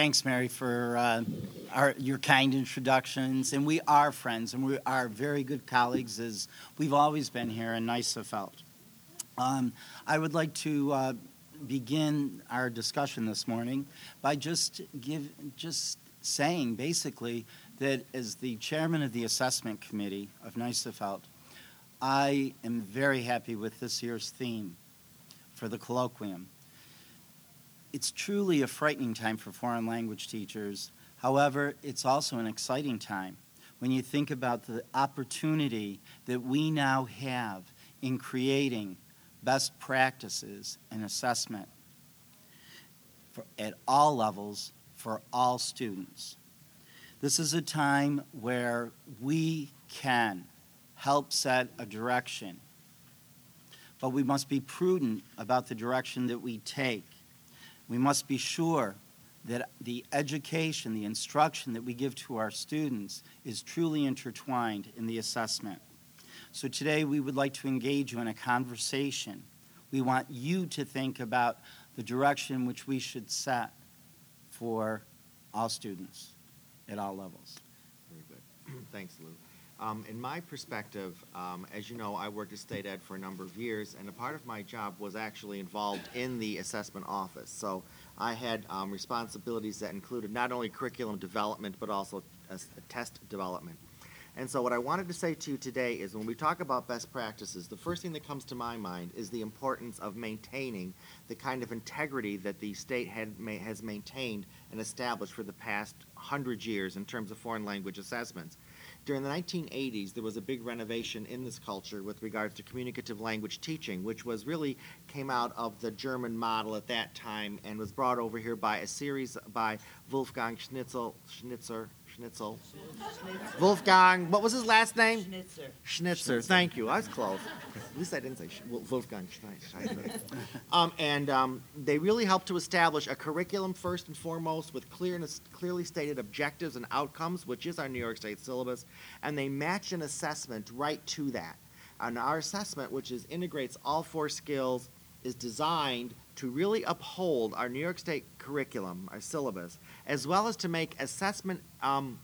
thanks, Mary, for uh, our, your kind introductions. And we are friends, and we are very good colleagues, as we've always been here in NYSAFLT. Um, I would like to uh, begin our discussion this morning by just give just saying basically that as the chairman of the assessment committee of NYSAFLT, I am very happy with this year's theme for the colloquium. It's truly a frightening time for foreign language teachers. However, it's also an exciting time when you think about the opportunity that we now have in creating best practices and assessment for, at all levels for all students. This is a time where we can help set a direction, but we must be prudent about the direction that we take. We must be sure that the education, the instruction that we give to our students is truly intertwined in the assessment. So today we would like to engage you in a conversation. We want you to think about the direction which we should set for all students at all levels. Very good. Thanks, Lou. Um, in my perspective, um, as you know, I worked at State Ed for a number of years, and a part of my job was actually involved in the assessment office. So I had um, responsibilities that included not only curriculum development, but also test development. And so what I wanted to say to you today is when we talk about best practices, the first thing that comes to my mind is the importance of maintaining the kind of integrity that the state had, has maintained and established for the past hundred years in terms of foreign language assessments. During the 1980s, there was a big renovation in this culture with regards to communicative language teaching, which was really came out of the German model at that time and was brought over here by a series by Wolfgang Schnitzel, Schnitzer, Schnitzel. Wolfgang, what was his last name? Schnitzer. Schnitzer, thank you. I was close. At least I didn't say Sch- Wolfgang Schnitzer. um, and um, they really helped to establish a curriculum first and foremost with clear and clearly stated objectives and outcomes, which is our New York State syllabus, and they match an assessment right to that. And our assessment, which is integrates all four skills, is designed to really uphold our New York State curriculum, our syllabus, as well as to make assessment um,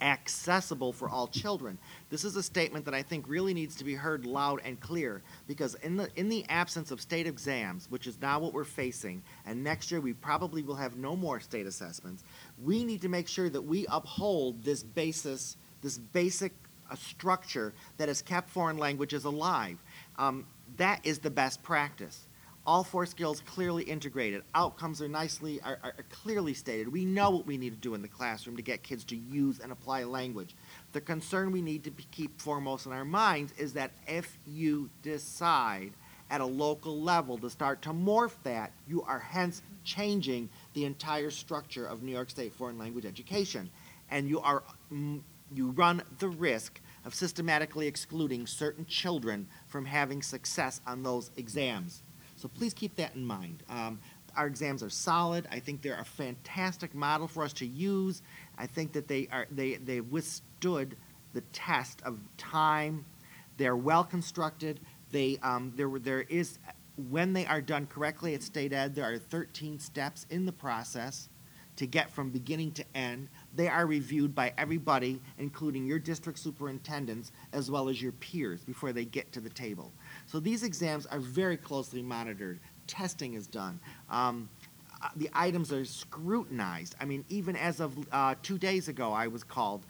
accessible for all children. This is a statement that I think really needs to be heard loud and clear because in the in the absence of state exams, which is now what we're facing, and next year we probably will have no more state assessments, we need to make sure that we uphold this basis, this basic uh, structure that has kept foreign languages alive. Um, that is the best practice all four skills clearly integrated. Outcomes are nicely, are, are, clearly stated. We know what we need to do in the classroom to get kids to use and apply language. The concern we need to keep foremost in our minds is that if you decide at a local level to start to morph that, you are hence changing the entire structure of New York State foreign language education. And you are, mm, you run the risk of systematically excluding certain children from having success on those exams. So please keep that in mind. Um, our exams are solid. I think they're a fantastic model for us to use. I think that they are they they withstood the test of time. They're well constructed. They um, there there is when they are done correctly at state ed, there are 13 steps in the process to get from beginning to end. They are reviewed by everybody, including your district superintendents as well as your peers, before they get to the table. So these exams are very closely monitored. Testing is done. Um, uh, the items are scrutinized. I mean, even as of uh, two days ago, I was called,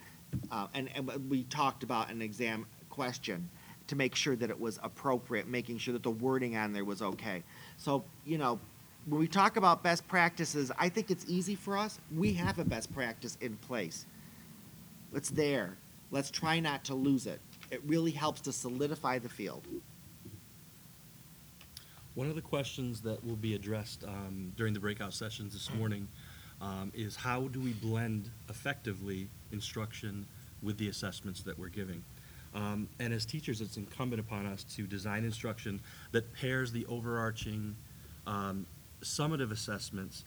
uh, and, and we talked about an exam question to make sure that it was appropriate, making sure that the wording on there was okay. So, you know, when we talk about best practices, I think it's easy for us. We have a best practice in place. It's there. Let's try not to lose it. It really helps to solidify the field. One of the questions that will be addressed um, during the breakout sessions this morning um, is how do we blend effectively instruction with the assessments that we're giving? Um, and as teachers, it's incumbent upon us to design instruction that pairs the overarching um, summative assessments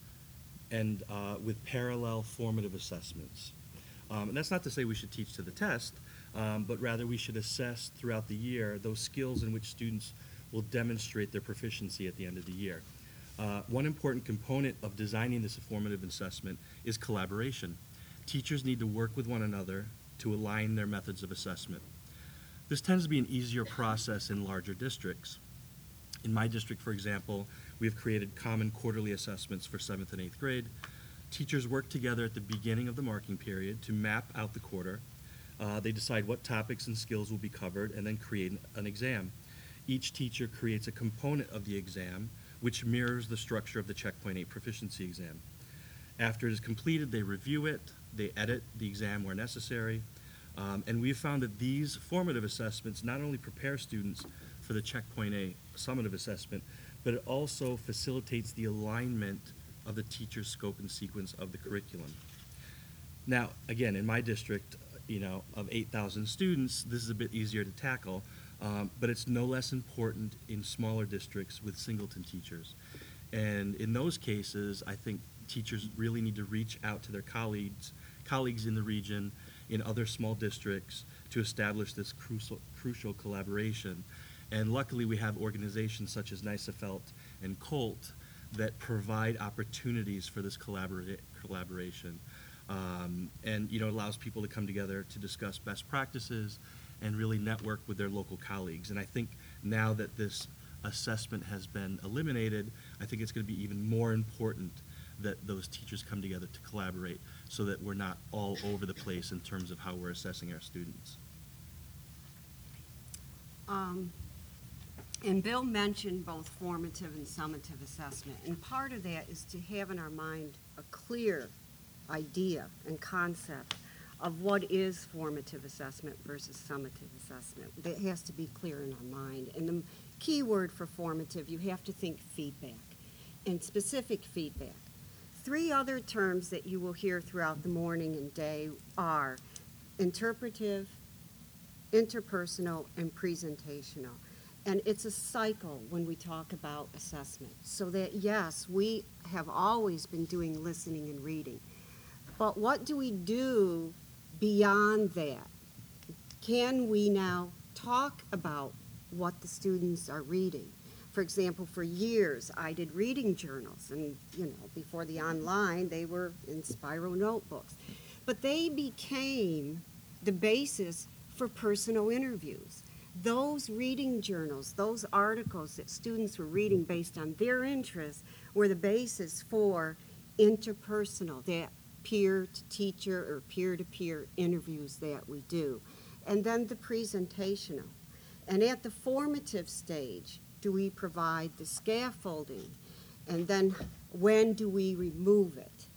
and uh, with parallel formative assessments. Um, and that's not to say we should teach to the test, um, but rather we should assess throughout the year those skills in which students will demonstrate their proficiency at the end of the year. Uh, one important component of designing this formative assessment is collaboration. Teachers need to work with one another to align their methods of assessment. This tends to be an easier process in larger districts. In my district, for example, we have created common quarterly assessments for seventh and eighth grade. Teachers work together at the beginning of the marking period to map out the quarter. Uh, they decide what topics and skills will be covered and then create an exam. Each teacher creates a component of the exam which mirrors the structure of the Checkpoint A proficiency exam. After it is completed, they review it, they edit the exam where necessary, um, and we've found that these formative assessments not only prepare students for the Checkpoint A summative assessment, but it also facilitates the alignment of the teacher's scope and sequence of the curriculum. Now, again, in my district, you know, of 8,000 students, this is a bit easier to tackle, um, but it's no less important in smaller districts with singleton teachers. And in those cases, I think teachers really need to reach out to their colleagues, colleagues in the region, in other small districts, to establish this crucial, crucial collaboration. And luckily, we have organizations such as NYSAFLT and COLT that provide opportunities for this collabora- collaboration. Um, and you know, allows people to come together to discuss best practices and really network with their local colleagues. And I think now that this assessment has been eliminated, I think it's going to be even more important that those teachers come together to collaborate so that we're not all over the place in terms of how we're assessing our students. Um, And Bill mentioned both formative and summative assessment, and part of that is to have in our mind a clear idea and concept of what is formative assessment versus summative assessment. That has to be clear in our mind. And the key word for formative, you have to think feedback and specific feedback. Three other terms that you will hear throughout the morning and day are interpretive, interpersonal, and presentational. And it's a cycle when we talk about assessment. So that, yes, we have always been doing listening and reading. But what do we do beyond that? Can we now talk about what the students are reading? For example, for years, I did reading journals, and, you know, before the online, they were in spiral notebooks. But they became the basis for personal interviews. Those reading journals, those articles that students were reading based on their interests, were the basis for interpersonal, that peer to teacher or peer to peer interviews that we do. And then the presentational. And at the formative stage, do we provide the scaffolding? And then when do we remove it?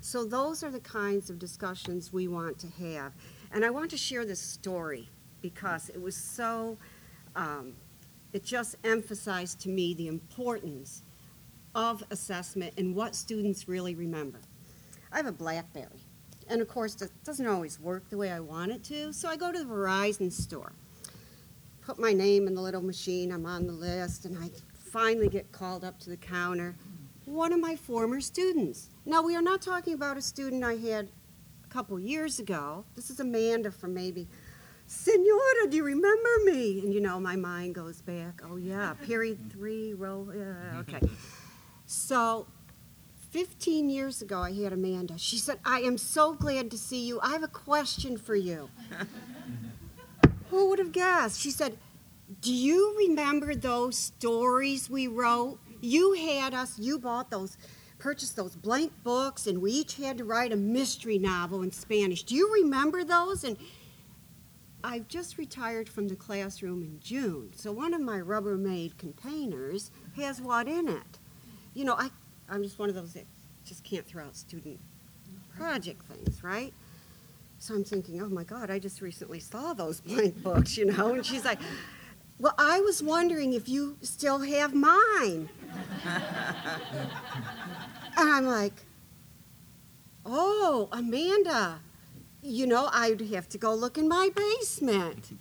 So those are the kinds of discussions we want to have. And I want to share this story because it was so, um, it just emphasized to me the importance of assessment and what students really remember. I have a Blackberry, and of course, it doesn't always work the way I want it to, so I go to the Verizon store, put my name in the little machine, I'm on the list, and I finally get called up to the counter. One of my former students. Now, we are not talking about a student I had a couple years ago. This is Amanda from maybe Senora, do you remember me? And you know, my mind goes back, oh yeah, period three, row, yeah, mm-hmm. okay. So, 15 years ago, I had Amanda. She said, I am so glad to see you. I have a question for you. Who would have guessed? She said, Do you remember those stories we wrote? You had us, you bought those, purchased those blank books, and we each had to write a mystery novel in Spanish. Do you remember those? And I've just retired from the classroom in June, so one of my Rubbermaid containers has what in it? You know, I, I'm just one of those that just can't throw out student project things, right? So I'm thinking, oh my God, I just recently saw those blank books, you know? And she's like, well, I was wondering if you still have mine. and I'm like, oh, Amanda, you know, I'd have to go look in my basement.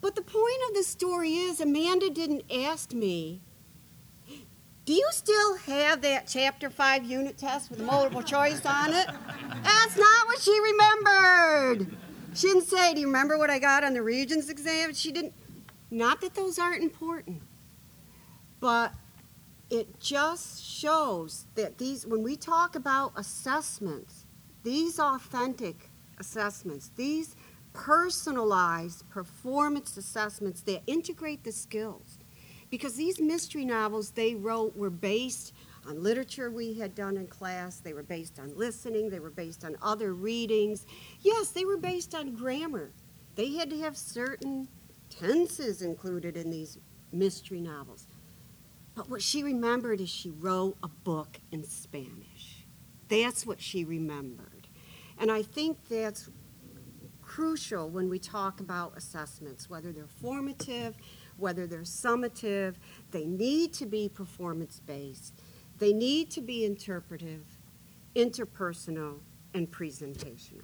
But the point of the story is, Amanda didn't ask me, do you still have that chapter five unit test with multiple choice on it? That's not what she remembered. She didn't say, do you remember what I got on the Regents exam? She didn't, not that those aren't important, but it just shows that these, when we talk about assessments, these authentic assessments, these personalized performance assessments that integrate the skills. Because these mystery novels they wrote were based on literature we had done in class, they were based on listening, they were based on other readings. Yes, they were based on grammar. They had to have certain tenses included in these mystery novels. But what she remembered is she wrote a book in Spanish. That's what she remembered. And I think that's crucial when we talk about assessments, whether they're formative, whether they're summative. They need to be performance based, they need to be interpretive, interpersonal, and presentational.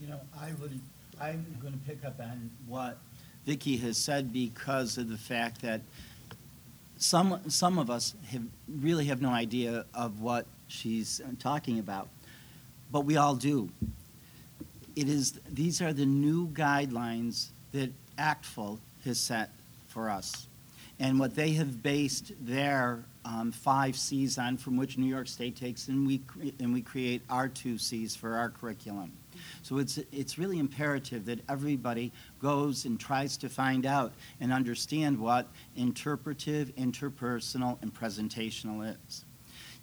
You know, I would, I'm going to pick up on what Vicki has said because of the fact that some, some of us have, really have no idea of what she's talking about, but we all do. It is, these are the new guidelines that ACTFL has set for us. And what they have based their um, five Cs on, from which New York State takes, and we, and we create our two Cs for our curriculum. So it's, it's really imperative that everybody goes and tries to find out and understand what interpretive, interpersonal, and presentational is.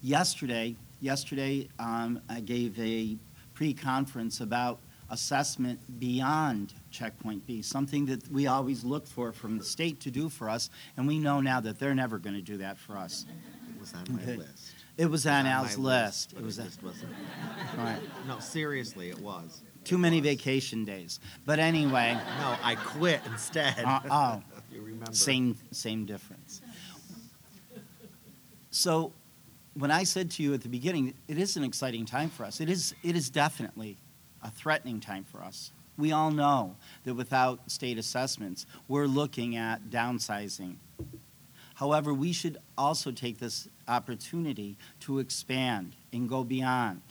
Yesterday, yesterday um, I gave a pre-conference about assessment beyond checkpoint B, something that we always look for from the state to do for us, and we know now that they're never going to do that for us. It was on my Okay. list. It was It on Al's list. It was, just wasn't. all right. No, seriously, it was. too many vacation days. But anyway, No, I quit instead. Uh, oh. You remember. Same, same difference. So, when I said to you at the beginning, it is an exciting time for us. It is, it is definitely a threatening time for us. We all know that without state assessments, we're looking at downsizing. However, we should also take this opportunity to expand and go beyond.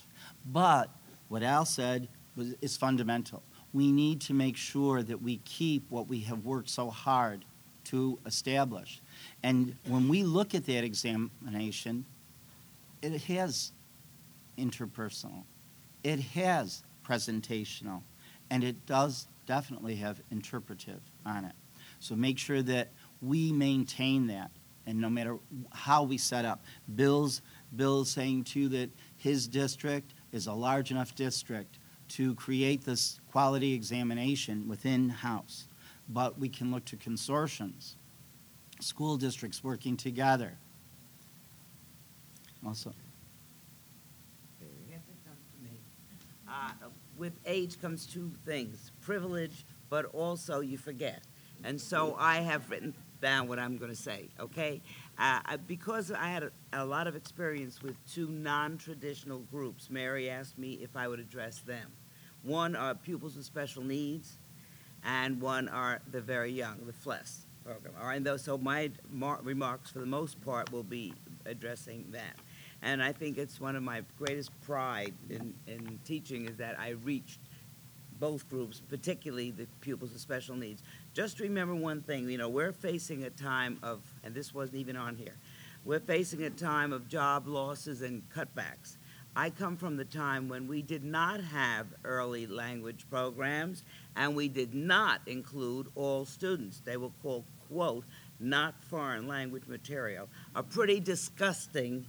But what Al said was, is fundamental. We need to make sure that we keep what we have worked so hard to establish. And when we look at that examination, it has interpersonal, it has presentational, and it does definitely have interpretive on it. So make sure that we maintain that, and no matter how we set up. Bill's, Bill's saying too that his district is a large enough district to create this quality examination within house. But we can look to consortiums, school districts working together. Also, Yes, it comes to me. Uh, With age comes two things, privilege, but also you forget. And so I have written down what I'm going to say, okay? Uh, Because I had a- a lot of experience with two non-traditional groups, Mary asked me if I would address them. One are pupils with special needs, and one are the very young, the FLES program. All right, and so my mar- remarks, for the most part, will be addressing that. And I think it's one of my greatest pride in, in teaching is that I reached both groups, particularly the pupils with special needs. Just remember one thing, you know, we're facing a time of, and this wasn't even on here, we're facing a time of job losses and cutbacks. I come from the time when we did not have early language programs and we did not include all students. They were called, quote, not foreign language material. A pretty disgusting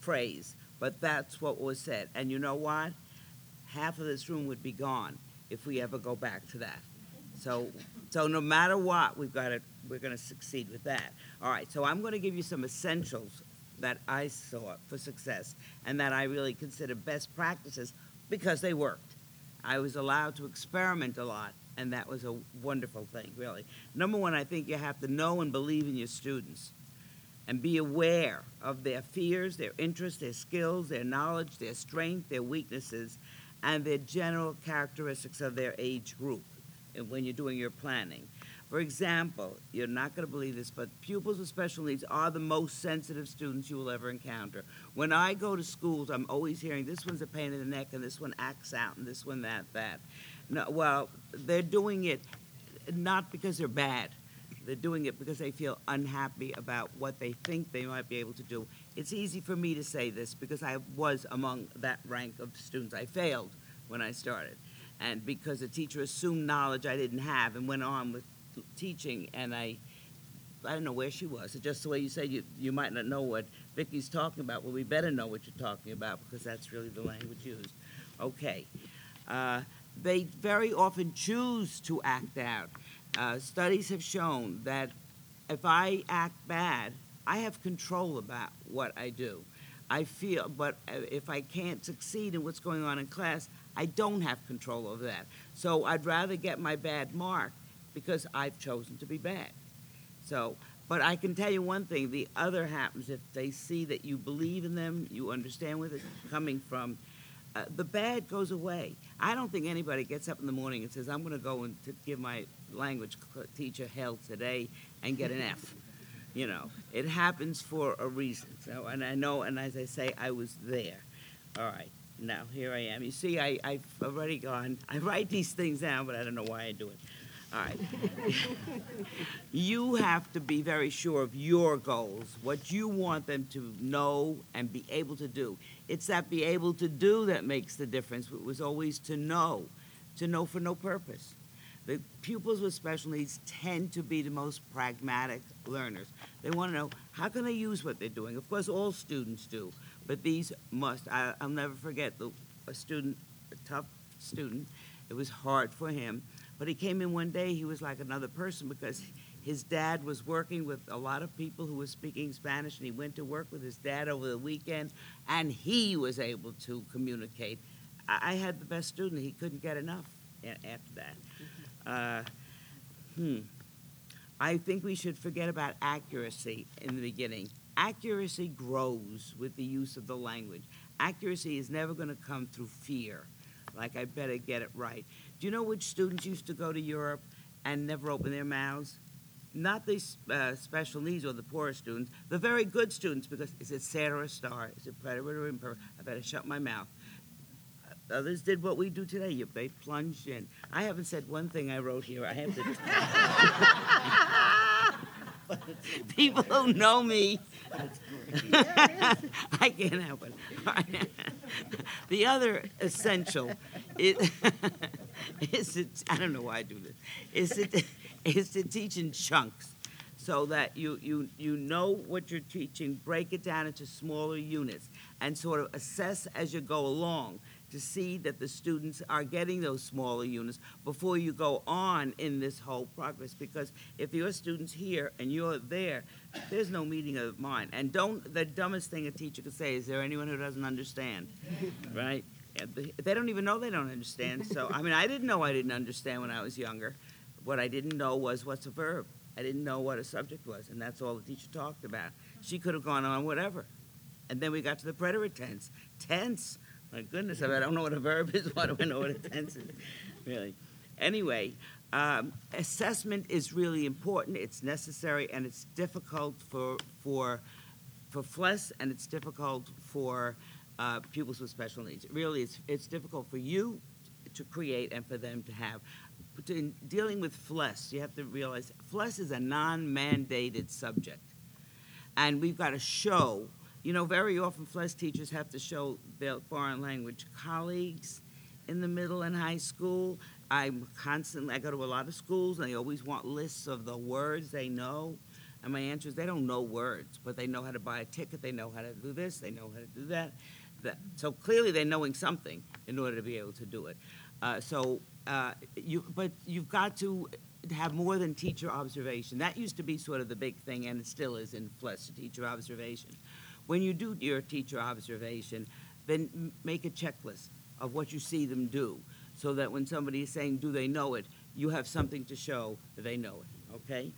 phrase, but that's what was said. And you know what? Half of this room would be gone if we ever go back to that. So, so no matter what, we've got to, we're going to succeed with that. All right, so I'm going to give you some essentials that I saw for success and that I really consider best practices because they worked. I was allowed to experiment a lot, and that was a wonderful thing, really. Number one, I think you have to know and believe in your students and be aware of their fears, their interests, their skills, their knowledge, their strength, their weaknesses, and their general characteristics of their age group when you're doing your planning. For example, you're not going to believe this, but pupils with special needs are the most sensitive students you will ever encounter. When I go to schools, I'm always hearing this one's a pain in the neck, and this one acts out, and this one that, that. No, well, they're doing it not because they're bad. They're doing it because they feel unhappy about what they think they might be able to do. It's easy for me to say this because I was among that rank of students. I failed when I started. And because the teacher assumed knowledge I didn't have and went on with teaching, and I, I don't know where she was. It's just the way you say you, you might not know what Vicky's talking about. Well, we better know what you're talking about because that's really the language used. Okay. Uh, they very often choose to act out. Uh, studies have shown that if I act bad, I have control about what I do. I feel, but if I can't succeed in what's going on in class, I don't have control over that. So I'd rather get my bad mark because I've chosen to be bad. So, but I can tell you one thing the other happens if they see that you believe in them, you understand where they're coming from, uh, the bad goes away. I don't think anybody gets up in the morning and says, I'm going to go and give my language teacher hell today and get an F. You know, it happens for a reason. So, and I know, and as I say, I was there. All right, now here I am. You see, I, I've already gone. I write these things down, but I don't know why I do it. All right. you have to be very sure of your goals, what you want them to know and be able to do. It's that be able to do that makes the difference. It was always to know, to know for no purpose. The pupils with special needs tend to be the most pragmatic learners. They want to know how can they use what they're doing. Of course, all students do, but these must. I, I'll never forget the, a student, a tough student. It was hard for him, but he came in one day. He was like another person because his dad was working with a lot of people who were speaking Spanish, and he went to work with his dad over the weekend, and he was able to communicate. I, I had the best student. He couldn't get enough after that. Uh, hmm. I think we should forget about accuracy in the beginning. Accuracy grows with the use of the language. Accuracy is never going to come through fear, like I better get it right. Do you know which students used to go to Europe and never open their mouths? Not the uh, special needs or the poorer students, the very good students, because is it a star? Is it preterite or imper? I better shut my mouth. Others did what we do today. You, they plunged in. I haven't said one thing I wrote here. I have to. People who know me, I can't help it. the other essential is, is to, I don't know why I do this, is to, is to teach in chunks so that you, you, you know what you're teaching, break it down into smaller units, and sort of assess as you go along to see that the students are getting those smaller units before you go on in this whole progress. Because if your student's here and you're there, there's no meeting of mind. And don't, the dumbest thing a teacher could say is there anyone who doesn't understand? right? They- They don't even know they don't understand. So, I mean, I didn't know I didn't understand when I was younger. What I didn't know was what's a verb. I didn't know what a subject was, and that's all the teacher talked about. She could have gone on whatever. And then we got to the preterite tense. Tense. My goodness, I don't know what a verb is. Why do I know what a tense is? Really. Anyway, um, assessment is really important. It's necessary, and it's difficult for for for FLES, and it's difficult for uh, pupils with special needs. Really, it's it's difficult for you to create and for them to have. In dealing with FLES, you have to realize FLES is a non-mandated subject, and we've got to show you know, very often FLES teachers have to show their foreign language colleagues in the middle and high school. I'm constantly, I go to a lot of schools and they always want lists of the words they know. And my answer is they don't know words, but they know how to buy a ticket, they know how to do this, they know how to do that. that so clearly they're knowing something in order to be able to do it. Uh, so, uh, you, but you've got to have more than teacher observation. That used to be sort of the big thing, and it still is in FLES, teacher observation. When you do your teacher observation, then make a checklist of what you see them do, so that when somebody is saying, do they know it, you have something to show that they know it, okay?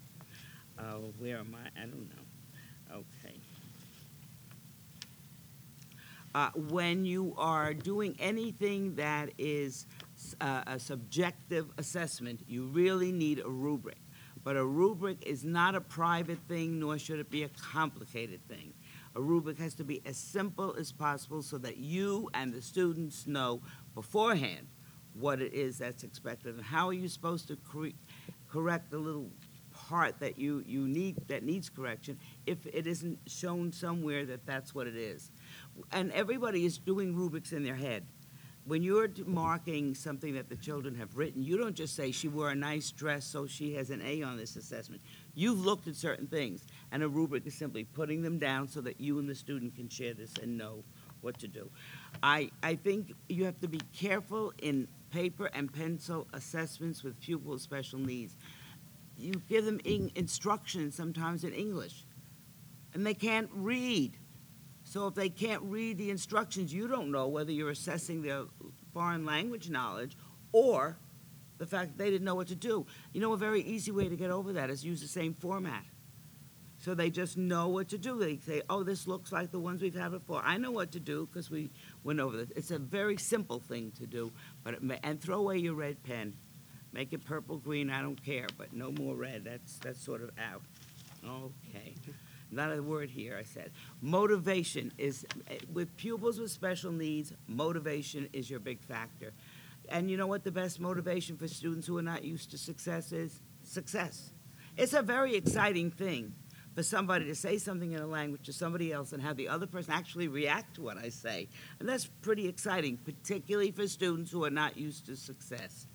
Uh, where am I? I don't know. Okay. Uh, when you are doing anything that is uh, a subjective assessment, you really need a rubric. But a rubric is not a private thing, nor should it be a complicated thing. A rubric has to be as simple as possible so that you and the students know beforehand what it is that's expected and how are you supposed to correct the little part that you, you need, that needs correction, if it isn't shown somewhere that that's what it is. And everybody is doing rubrics in their head. When you're marking something that the children have written, you don't just say, she wore a nice dress, so she has an A on this assessment. You've looked at certain things, and a rubric is simply putting them down so that you and the student can share this and know what to do. I, I think you have to be careful in paper and pencil assessments with pupils with special needs. You give them in, instructions sometimes in English, and they can't read. So if they can't read the instructions, you don't know whether you're assessing their foreign language knowledge or the fact that they didn't know what to do. You know, a very easy way to get over that is use the same format. So they just know what to do. They say, oh, this looks like the ones we've had before. I know what to do because we went over this. It's a very simple thing to do, but it may, and throw away your red pen. Make it purple, green, I don't care, but no more red. That's, that's sort of out. Okay. Not a word here, I said. Motivation is, eh, with pupils with special needs, motivation is your big factor. And you know what the best motivation for students who are not used to success is? Success. It's a very exciting thing for somebody to say something in a language to somebody else and have the other person actually react to what I say. And that's pretty exciting, particularly for students who are not used to success.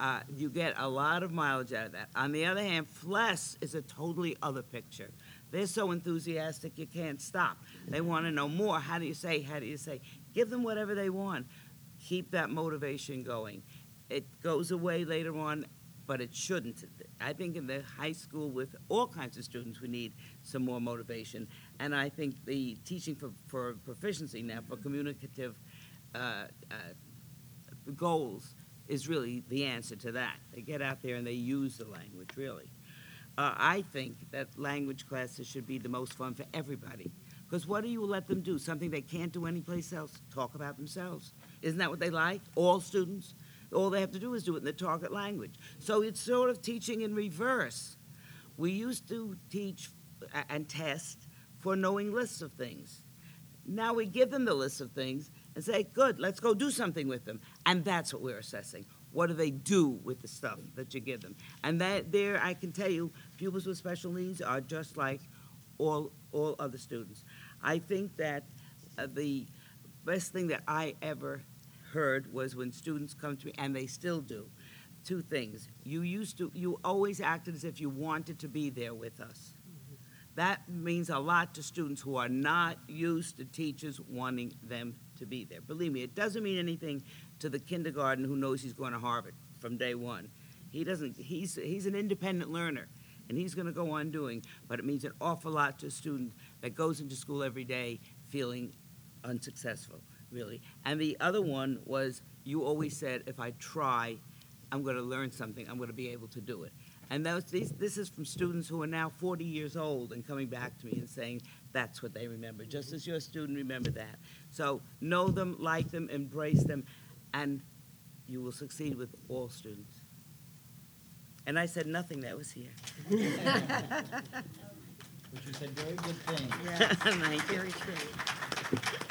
Uh, you get a lot of mileage out of that. On the other hand, FLES is a totally other picture. They're so enthusiastic you can't stop. They want to know more. How do you say? How do you say? Give them whatever they want. Keep that motivation going. It goes away later on, but it shouldn't. I think in the high school with all kinds of students, we need some more motivation. And I think the teaching for, for proficiency now, for communicative uh, uh, goals, is really the answer to that. They get out there and they use the language, really. Uh, I think that language classes should be the most fun for everybody. Because what do you let them do? Something they can't do anyplace else? Talk about themselves. Isn't that what they like? All students? All they have to do is do it in the target language. So it's sort of teaching in reverse. We used to teach and test for knowing lists of things. Now we give them the list of things and say, good, let's go do something with them. And that's what we're assessing. What do they do with the stuff that you give them? And that there, I can tell you, pupils with special needs are just like all, all other students. I think that uh, the best thing that I ever heard was when students come to me, and they still do, two things. You used to, you always acted as if you wanted to be there with us. That means a lot to students who are not used to teachers wanting them to be there. Believe me, it doesn't mean anything to the kindergarten who knows he's going to Harvard from day one. He doesn't, he's, he's an independent learner, and he's going to go on doing, but it means an awful lot to a student that goes into school every day feeling unsuccessful, really. And the other one was you always said, if I try, I'm going to learn something, I'm going to be able to do it. And those, these, this is from students who are now 40 years old and coming back to me and saying that's what they remember, just as your student remembered that. So know them, like them, embrace them, and you will succeed with all students. And I said nothing that was here. But you said very good things. Yeah, Thank you. very true.